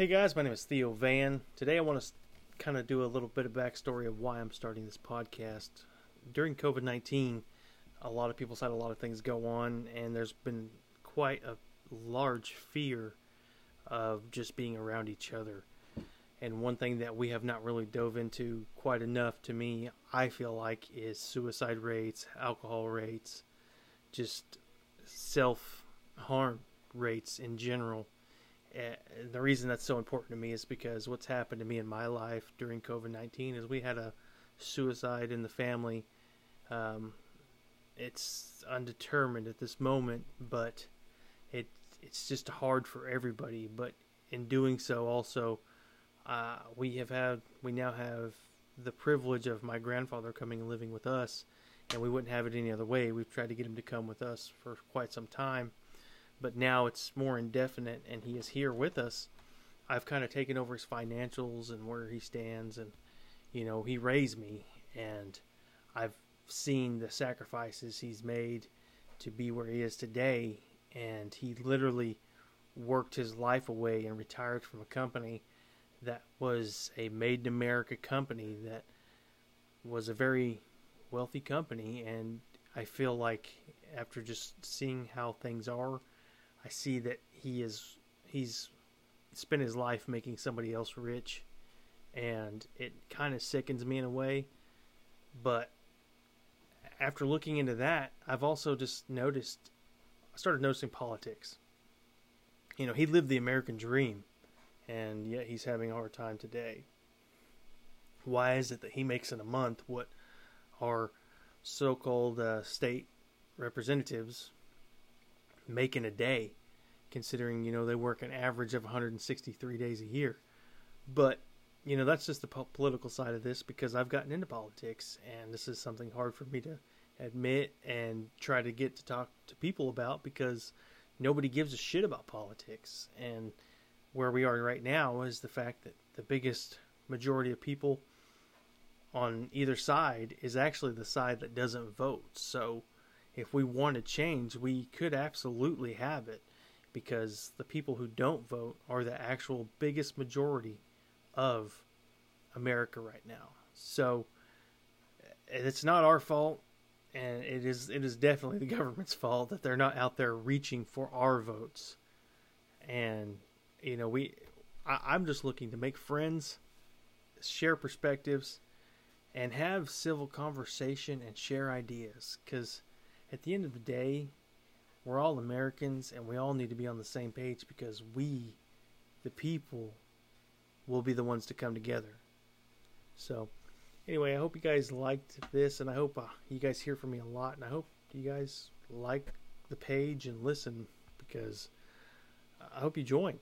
Hey guys, my name is Theo Van. Today I want to kind of do a little bit of backstory of why I'm starting this podcast. During COVID 19, a lot of people had a lot of things go on, and there's been quite a large fear of just being around each other. And one thing that we have not really dove into quite enough to me, I feel like, is suicide rates, alcohol rates, just self harm rates in general and the reason that's so important to me is because what's happened to me in my life during COVID 19 is we had a suicide in the family. Um, it's undetermined at this moment, but it it's just hard for everybody. But in doing so, also, uh, we have had we now have the privilege of my grandfather coming and living with us, and we wouldn't have it any other way. We've tried to get him to come with us for quite some time, but now it's more indefinite and he is here with us. I've kind of taken over his financials and where he stands and you know, he raised me and I've seen the sacrifices he's made to be where he is today and he literally worked his life away and retired from a company that was a made in America company that was a very wealthy company and I feel like after just seeing how things are I see that he is he's spent his life making somebody else rich, and it kind of sickens me in a way. But after looking into that, I've also just noticed I started noticing politics. You know, he lived the American dream, and yet he's having a hard time today. Why is it that he makes in a month what our so-called uh, state representatives making a day, considering you know they work an average of 163 days a year. But you know that's just the po- political side of this because I've gotten into politics, and this is something hard for me to admit and try to get to talk to people about because nobody gives a shit about politics. And where we are right now is the fact that the biggest majority of people on either side is actually the side that doesn't vote. So if we want to change, we could absolutely have it because the people who don't vote are the actual biggest majority of America right now. So it's not our fault and it is it is definitely the government's fault that they're not out there reaching for our votes. And you know, we I, I'm just looking to make friends, share perspectives, and have civil conversation and share ideas because at the end of the day, we're all Americans and we all need to be on the same page because we, the people, will be the ones to come together. So, anyway, I hope you guys liked this and I hope uh, you guys hear from me a lot and I hope you guys like the page and listen because I hope you join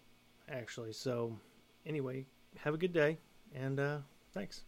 actually. So, anyway, have a good day and uh, thanks.